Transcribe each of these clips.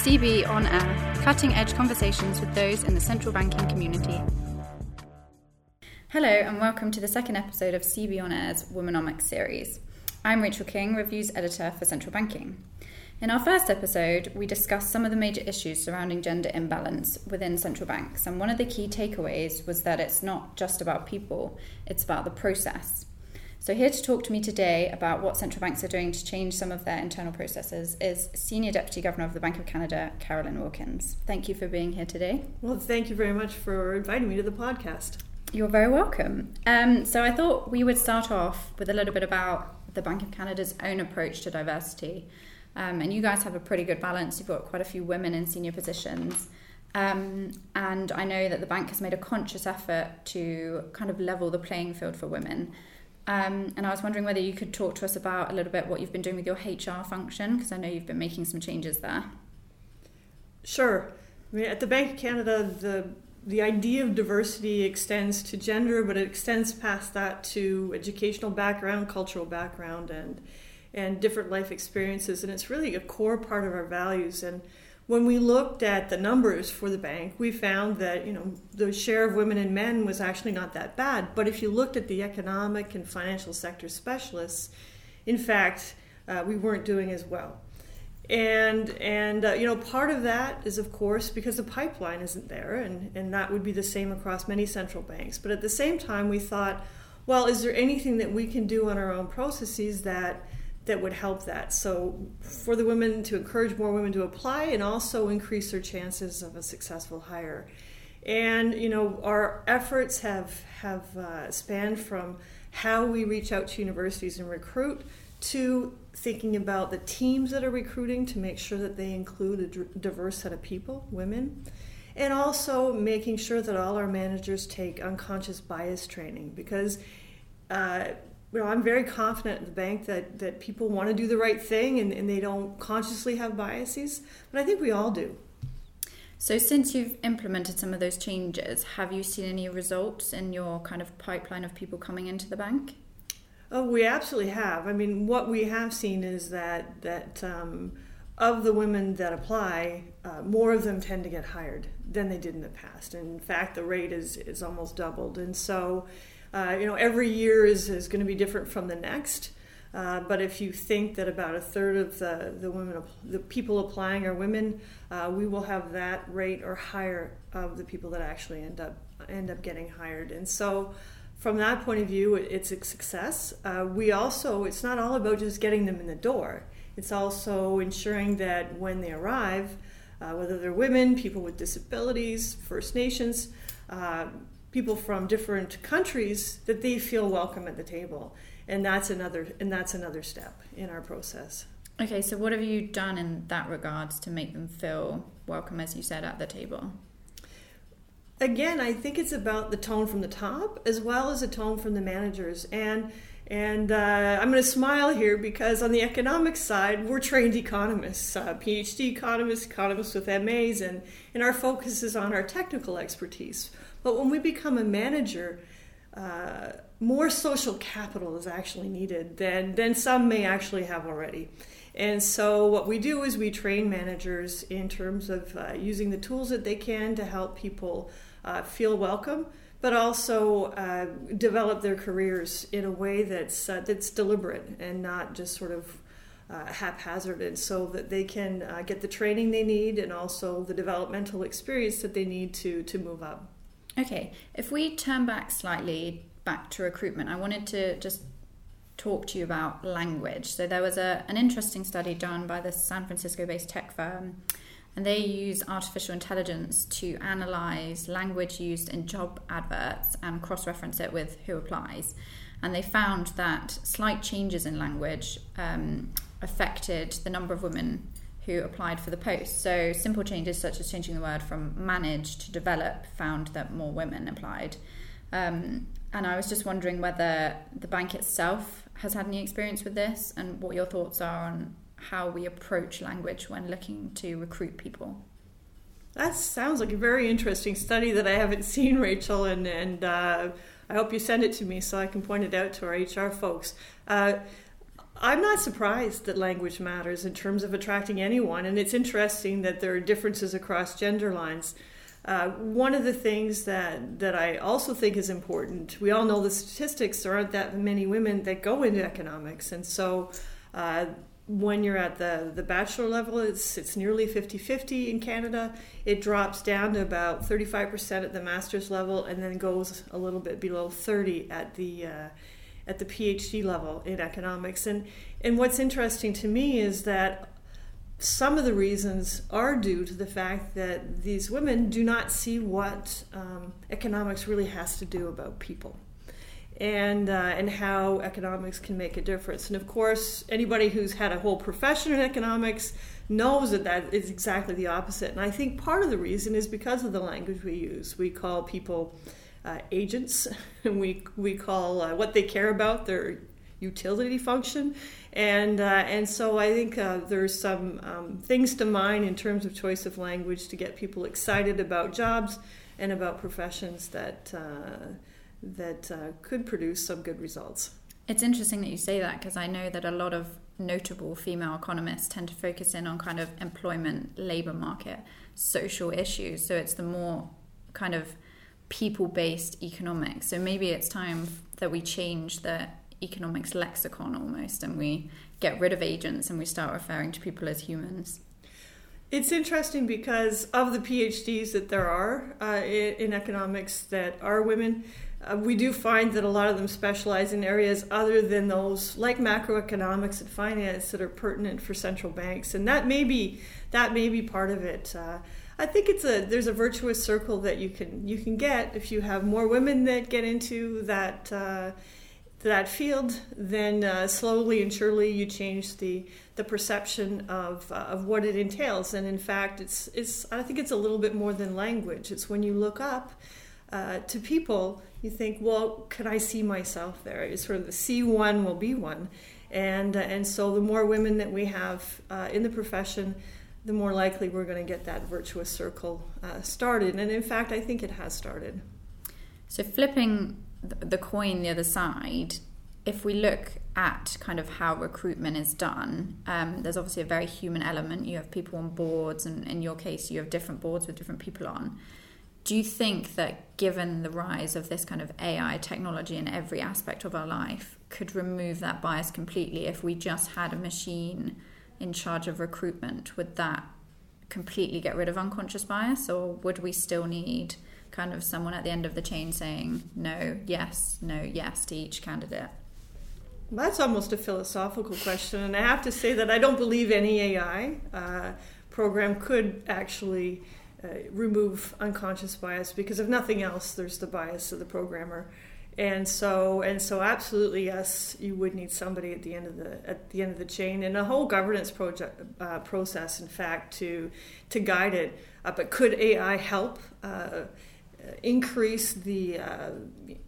CB On Air, cutting edge conversations with those in the central banking community. Hello, and welcome to the second episode of CB On Air's Womenomics series. I'm Rachel King, Reviews Editor for Central Banking. In our first episode, we discussed some of the major issues surrounding gender imbalance within central banks, and one of the key takeaways was that it's not just about people, it's about the process. So, here to talk to me today about what central banks are doing to change some of their internal processes is Senior Deputy Governor of the Bank of Canada, Carolyn Wilkins. Thank you for being here today. Well, thank you very much for inviting me to the podcast. You're very welcome. Um, so, I thought we would start off with a little bit about the Bank of Canada's own approach to diversity. Um, and you guys have a pretty good balance. You've got quite a few women in senior positions. Um, and I know that the bank has made a conscious effort to kind of level the playing field for women. Um, and I was wondering whether you could talk to us about a little bit what you've been doing with your HR function, because I know you've been making some changes there. Sure. I mean, at the Bank of Canada, the the idea of diversity extends to gender, but it extends past that to educational background, cultural background, and and different life experiences. And it's really a core part of our values. And when we looked at the numbers for the bank, we found that you know the share of women and men was actually not that bad. But if you looked at the economic and financial sector specialists, in fact, uh, we weren't doing as well. And and uh, you know part of that is of course because the pipeline isn't there, and and that would be the same across many central banks. But at the same time, we thought, well, is there anything that we can do on our own processes that that would help that. So, for the women to encourage more women to apply and also increase their chances of a successful hire. And you know, our efforts have have uh, spanned from how we reach out to universities and recruit to thinking about the teams that are recruiting to make sure that they include a diverse set of people, women, and also making sure that all our managers take unconscious bias training because. Uh, you know, I'm very confident at the bank that, that people want to do the right thing and, and they don't consciously have biases, but I think we all do. So, since you've implemented some of those changes, have you seen any results in your kind of pipeline of people coming into the bank? Oh, we absolutely have. I mean, what we have seen is that that um, of the women that apply, uh, more of them tend to get hired than they did in the past. And in fact, the rate is is almost doubled. And so, uh, you know, every year is, is going to be different from the next. Uh, but if you think that about a third of the, the women, the people applying are women, uh, we will have that rate or higher of the people that actually end up end up getting hired. And so, from that point of view, it's a success. Uh, we also, it's not all about just getting them in the door. It's also ensuring that when they arrive, uh, whether they're women, people with disabilities, First Nations, uh, people from different countries that they feel welcome at the table. And that's another and that's another step in our process. Okay so what have you done in that regards to make them feel welcome as you said at the table? Again i think it's about the tone from the top as well as the tone from the managers. And and uh, I'm going to smile here because on the economic side, we're trained economists, uh, PhD economists, economists with MAs, and, and our focus is on our technical expertise. But when we become a manager, uh, more social capital is actually needed than, than some may actually have already. And so, what we do is we train managers in terms of uh, using the tools that they can to help people uh, feel welcome, but also uh, develop their careers in a way that's, uh, that's deliberate and not just sort of uh, haphazarded so that they can uh, get the training they need and also the developmental experience that they need to, to move up. Okay, if we turn back slightly back to recruitment, I wanted to just talk to you about language. So there was a, an interesting study done by the San Francisco-based tech firm, and they use artificial intelligence to analyze language used in job adverts and cross-reference it with who applies. And they found that slight changes in language um, affected the number of women who applied for the post. So simple changes such as changing the word from manage to develop found that more women applied. Um, and I was just wondering whether the bank itself has had any experience with this and what your thoughts are on how we approach language when looking to recruit people. That sounds like a very interesting study that I haven't seen, Rachel, and, and uh, I hope you send it to me so I can point it out to our HR folks. Uh, I'm not surprised that language matters in terms of attracting anyone, and it's interesting that there are differences across gender lines. Uh, one of the things that, that I also think is important, we all know the statistics, there aren't that many women that go into economics. And so uh, when you're at the, the bachelor level, it's, it's nearly 50 50 in Canada. It drops down to about 35% at the master's level and then goes a little bit below 30 at the uh, at the PhD level in economics. And, and what's interesting to me is that some of the reasons are due to the fact that these women do not see what um, economics really has to do about people. And, uh, and how economics can make a difference. And of course, anybody who's had a whole profession in economics knows that that is exactly the opposite. And I think part of the reason is because of the language we use. We call people uh, agents, and we we call uh, what they care about their utility function, and uh, and so I think uh, there's some um, things to mind in terms of choice of language to get people excited about jobs and about professions that uh, that could produce some good results. It's interesting that you say that because I know that a lot of notable female economists tend to focus in on kind of employment, labor market, social issues. So it's the more kind of people based economics. So maybe it's time that we change the economics lexicon almost and we get rid of agents and we start referring to people as humans. It's interesting because of the PhDs that there are uh, in, economics that are women, uh, we do find that a lot of them specialize in areas other than those like macroeconomics and finance that are pertinent for central banks, and that may be that may be part of it. Uh, I think it's a there's a virtuous circle that you can you can get if you have more women that get into that uh, that field. Then uh, slowly and surely you change the the perception of uh, of what it entails. And in fact, it's it's I think it's a little bit more than language. It's when you look up. Uh, to people, you think, well, can I see myself there? It's sort of the see one will be one, and uh, and so the more women that we have uh, in the profession, the more likely we're going to get that virtuous circle uh, started. And in fact, I think it has started. So, flipping the coin the other side, if we look at kind of how recruitment is done, um, there's obviously a very human element. You have people on boards, and in your case, you have different boards with different people on. Do you think that given the rise of this kind of AI technology in every aspect of our life, could remove that bias completely if we just had a machine? In charge of recruitment, would that completely get rid of unconscious bias, or would we still need kind of someone at the end of the chain saying no, yes, no, yes to each candidate? That's almost a philosophical question, and I have to say that I don't believe any AI uh, program could actually uh, remove unconscious bias because, if nothing else, there's the bias of the programmer and so and so absolutely yes you would need somebody at the end of the at the end of the chain and a whole governance project uh, process in fact to to guide it. Uh, but could ai help uh, increase the uh,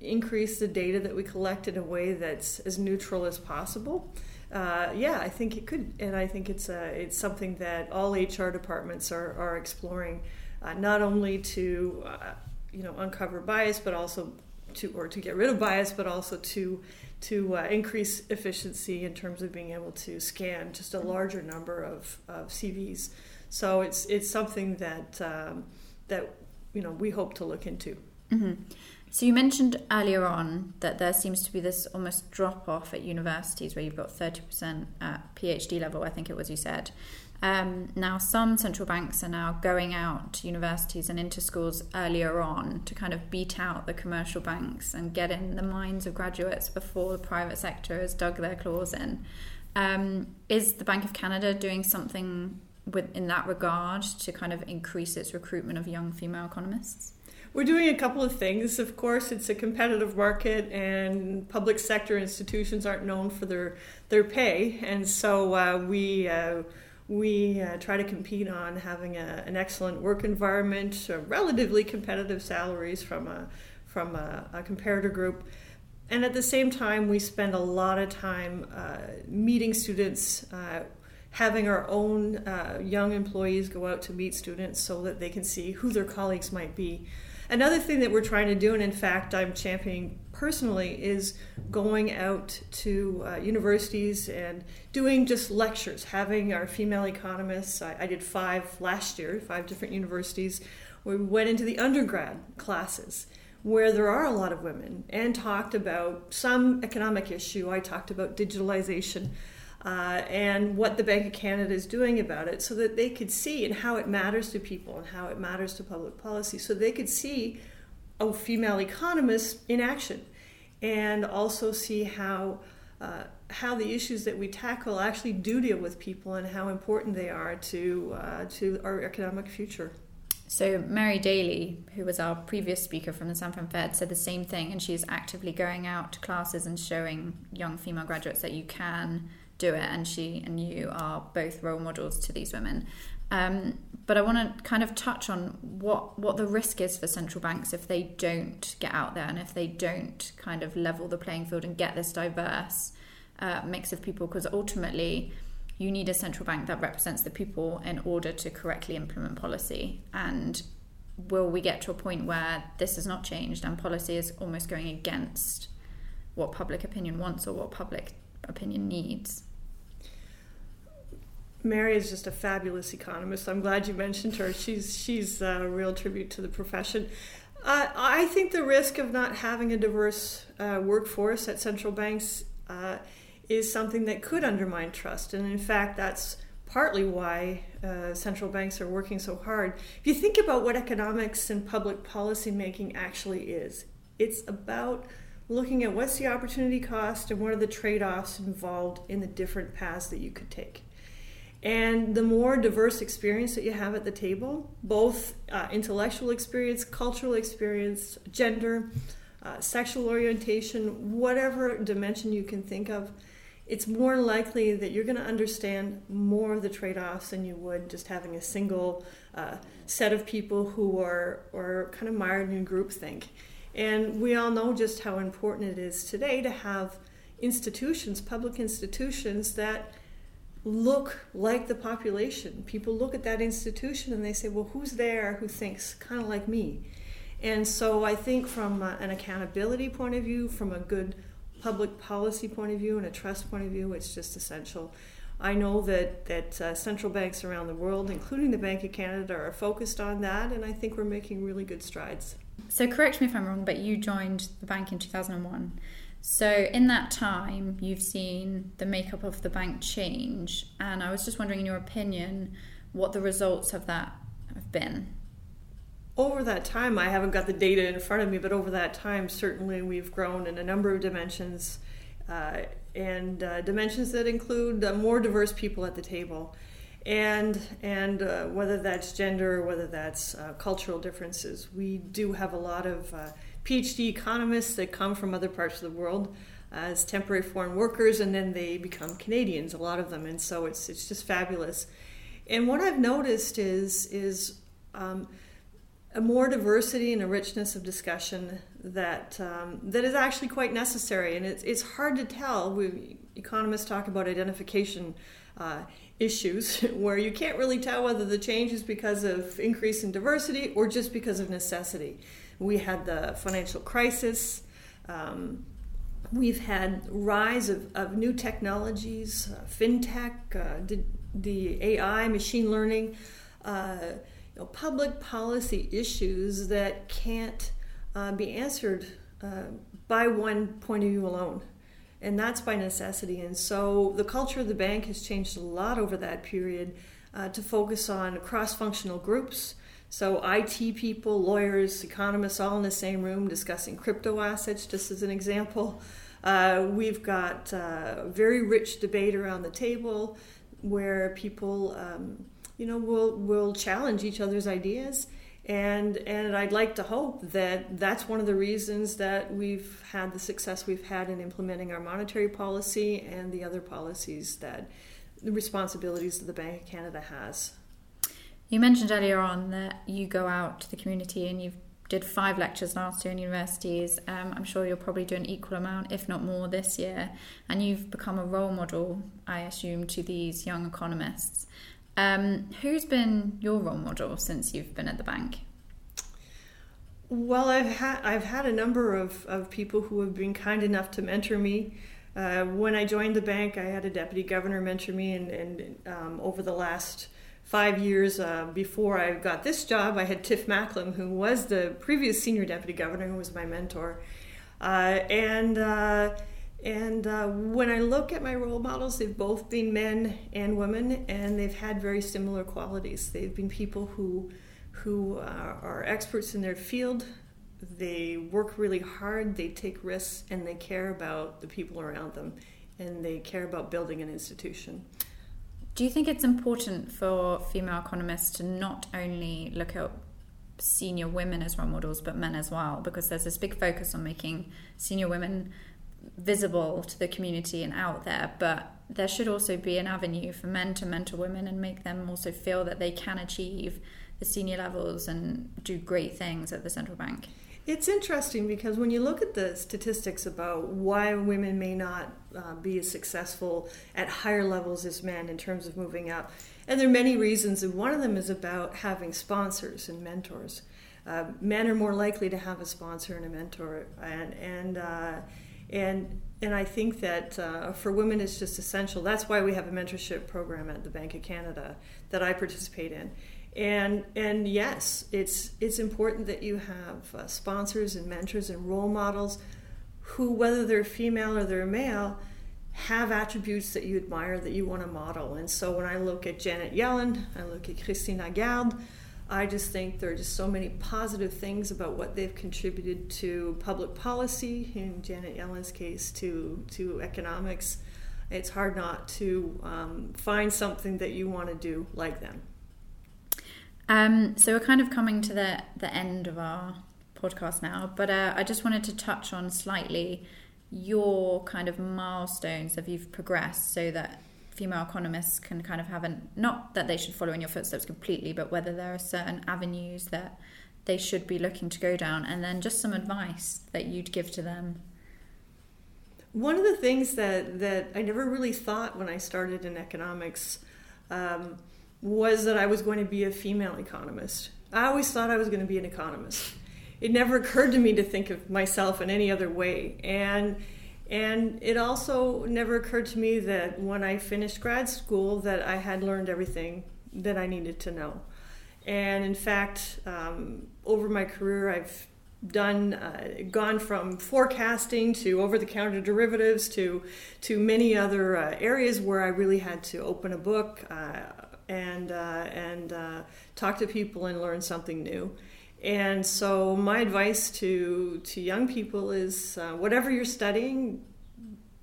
increase the data that we collect in a way that's as neutral as possible? Uh, yeah, I think it could, and I think it's a, it's something that all HR departments are, are exploring, uh, not only to you know uncover bias, but also to or to get rid of bias, but also to to uh, increase efficiency in terms of being able to scan just a larger number of, of CVs. So it's it's something that um, that you know we hope to look into. Mm-hmm. So you mentioned earlier on that there seems to be this almost drop off at universities where you've got thirty percent at PhD level. I think it was you said. Um, now, some central banks are now going out to universities and into schools earlier on to kind of beat out the commercial banks and get in the minds of graduates before the private sector has dug their claws in. Um, is the Bank of Canada doing something with, in that regard to kind of increase its recruitment of young female economists? We're doing a couple of things. Of course, it's a competitive market, and public sector institutions aren't known for their their pay, and so uh, we. Uh, we uh, try to compete on having a, an excellent work environment, relatively competitive salaries from a from a, a, comparator group, and at the same time, we spend a lot of time uh, meeting students, uh, having our own uh, young employees go out to meet students so that they can see who their colleagues might be. Another thing that we're trying to do, and in fact, I'm championing personally, is going out to uh, universities and doing just lectures, having our female economists. I, I did five last year, five different universities, we went into the undergrad classes where there are a lot of women and talked about some economic issue. I talked about digitalization. Uh, and what the Bank of Canada is doing about it so that they could see and how it matters to people and how it matters to public policy so they could see a female economist in action and also see how uh, how the issues that we tackle actually do deal with people and how important they are to uh, to our economic future. So Mary Daly, who was our previous speaker from the San Fran Fed, said the same thing, and she is actively going out to classes and showing young female graduates that you can do it, and she and you are both role models to these women. Um, but I want to kind of touch on what what the risk is for central banks if they don't get out there and if they don't kind of level the playing field and get this diverse uh, mix of people, because ultimately you need a central bank that represents the people in order to correctly implement policy. And will we get to a point where this has not changed and policy is almost going against what public opinion wants or what public opinion needs? Mary is just a fabulous economist. I'm glad you mentioned her. She's she's a real tribute to the profession. Uh, I think the risk of not having a diverse uh, workforce at central banks uh, is something that could undermine trust. And in fact, that's partly why uh, central banks are working so hard. If you think about what economics and public policy making actually is, it's about looking at what's the opportunity cost and what are the trade offs involved in the different paths that you could take. And the more diverse experience that you have at the table, both uh, intellectual experience, cultural experience, gender, uh, sexual orientation, whatever dimension you can think of, it's more likely that you're going to understand more of the trade-offs than you would just having a single uh, set of people who are, are kind of mired in groupthink. And we all know just how important it is today to have institutions, public institutions, that look like the population. People look at that institution and they say, well, who's there who thinks kind of like me? And so I think from uh, an accountability point of view, from a good public policy point of view and a trust point of view, it's just essential. I know that, that uh, central banks around the world, including the Bank of Canada, are focused on that, and I think we're making really good strides. So, correct me if I'm wrong, but you joined the bank in 2001. So, in that time, you've seen the makeup of the bank change, and I was just wondering, in your opinion, what the results of that have been? Over that time, I haven't got the data in front of me, but over that time, certainly we've grown in a number of dimensions, uh, and uh, dimensions that include uh, more diverse people at the table, and and uh, whether that's gender or whether that's uh, cultural differences, we do have a lot of uh, PhD economists that come from other parts of the world as temporary foreign workers, and then they become Canadians, a lot of them, and so it's it's just fabulous. And what I've noticed is is um, a more diversity and a richness of discussion that um, that is actually quite necessary. And it's it's hard to tell. We economists talk about identification uh, issues where you can't really tell whether the change is because of increase in diversity or just because of necessity. We had the financial crisis. Um, we've had rise of, of new technologies, uh, fintech, uh, the, the AI, machine learning. Uh, know, public policy issues that can't uh, be answered uh, by one point of view alone. And that's by necessity. And so the culture of the bank has changed a lot over that period uh, to focus on cross functional groups. So, IT people, lawyers, economists, all in the same room discussing crypto assets, just as an example. Uh, we've got uh, a very rich debate around the table where people um, you know, we'll we'll challenge each other's ideas, and and I'd like to hope that that's one of the reasons that we've had the success we've had in implementing our monetary policy and the other policies that the responsibilities that the Bank of Canada has. You mentioned earlier on that you go out to the community and you've did five lectures last year in universities. Um, I'm sure you'll probably do an equal amount, if not more, this year. And you've become a role model, I assume, to these young economists. Um, who's been your role model since you've been at the bank? Well, I've had I've had a number of, of people who have been kind enough to mentor me. Uh, when I joined the bank, I had a deputy governor mentor me, and, and um, over the last five years uh, before I got this job, I had Tiff Macklem, who was the previous senior deputy governor, who was my mentor. Uh, and uh, and uh, when I look at my role models, they've both been men and women, and they've had very similar qualities. They've been people who who are experts in their field. They work really hard, they take risks, and they care about the people around them, and they care about building an institution. Do you think it's important for female economists to not only look at senior women as role models, but men as well? Because there's this big focus on making senior women visible to the community and out there, but there should also be an avenue for men to mentor women and make them also feel that they can achieve the senior levels and do great things at the central bank. It's interesting because when you look at the statistics about why women may not uh, be as successful at higher levels as men in terms of moving up, and there are many reasons, and one of them is about having sponsors and mentors. Uh, men are more likely to have a sponsor and a mentor, and and uh, and and I think that uh, for women it's just essential. That's why we have a mentorship program at the Bank of Canada that I participate in and and yes, it's it's important that you have uh, sponsors and mentors and role models who, whether they're female or they're male, have attributes that you admire that you want to model. And so when I look at Janet Yellen, I look at Christine Lagarde, I just think there are just so many positive things about what they've contributed to public policy. In Janet Yellen's case, to to economics, it's hard not to um, find something that you want to do like them. Um, so we're kind of coming to the the end of our podcast now, but uh, I just wanted to touch on slightly your kind of milestones of you've progressed, so that female economists can kind of have an not that they should follow in your footsteps completely, but whether there are certain avenues that they should be looking to go down, and then just some advice that you'd give to them. One of the things that that I never really thought when I started in economics. Um, was that I was going to be a female economist. I always thought I was going to be an economist. It never occurred to me to think of myself in any other way. And and it also never occurred to me that when I finished grad school that I had learned everything that I needed to know. And in fact, um, over my career, I've done uh, gone from forecasting to over-the-counter derivatives to to many other uh, areas where I really had to open a book. Uh, and uh, and uh, talk to people and learn something new. And so my advice to to young people is uh, whatever you're studying,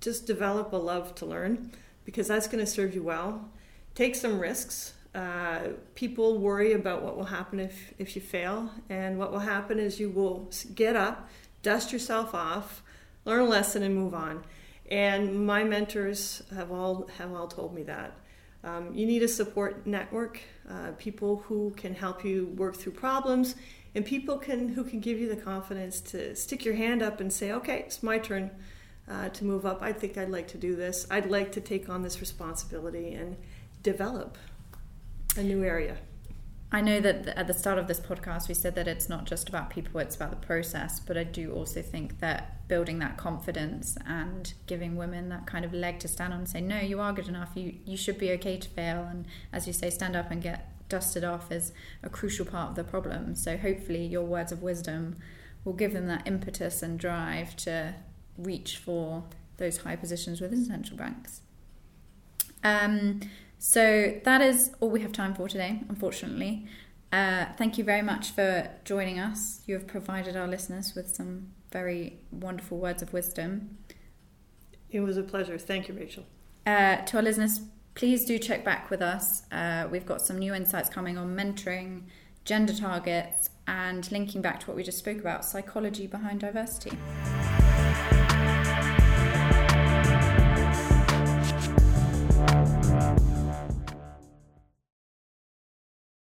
just develop a love to learn because that's going to serve you well. Take some risks. Uh, people worry about what will happen if, if you fail, and what will happen is you will get up, dust yourself off, learn a lesson, and move on. And my mentors have all have all told me that. Um, you need a support network, uh, people who can help you work through problems, and people can who can give you the confidence to stick your hand up and say, "Okay, it's my turn uh, to move up. I think I'd like to do this. I'd like to take on this responsibility and develop a new area." I know that at the start of this podcast, we said that it's not just about people, it's about the process. But I do also think that building that confidence and giving women that kind of leg to stand on and say, no, you are good enough, you, you should be okay to fail. And as you say, stand up and get dusted off is a crucial part of the problem. So hopefully, your words of wisdom will give them that impetus and drive to reach for those high positions within central banks. Um, so that is all we have time for today, unfortunately. Uh, thank you very much for joining us. You have provided our listeners with some very wonderful words of wisdom. It was a pleasure. Thank you, Rachel. Uh, to our listeners, please do check back with us. Uh, we've got some new insights coming on mentoring, gender targets, and linking back to what we just spoke about psychology behind diversity.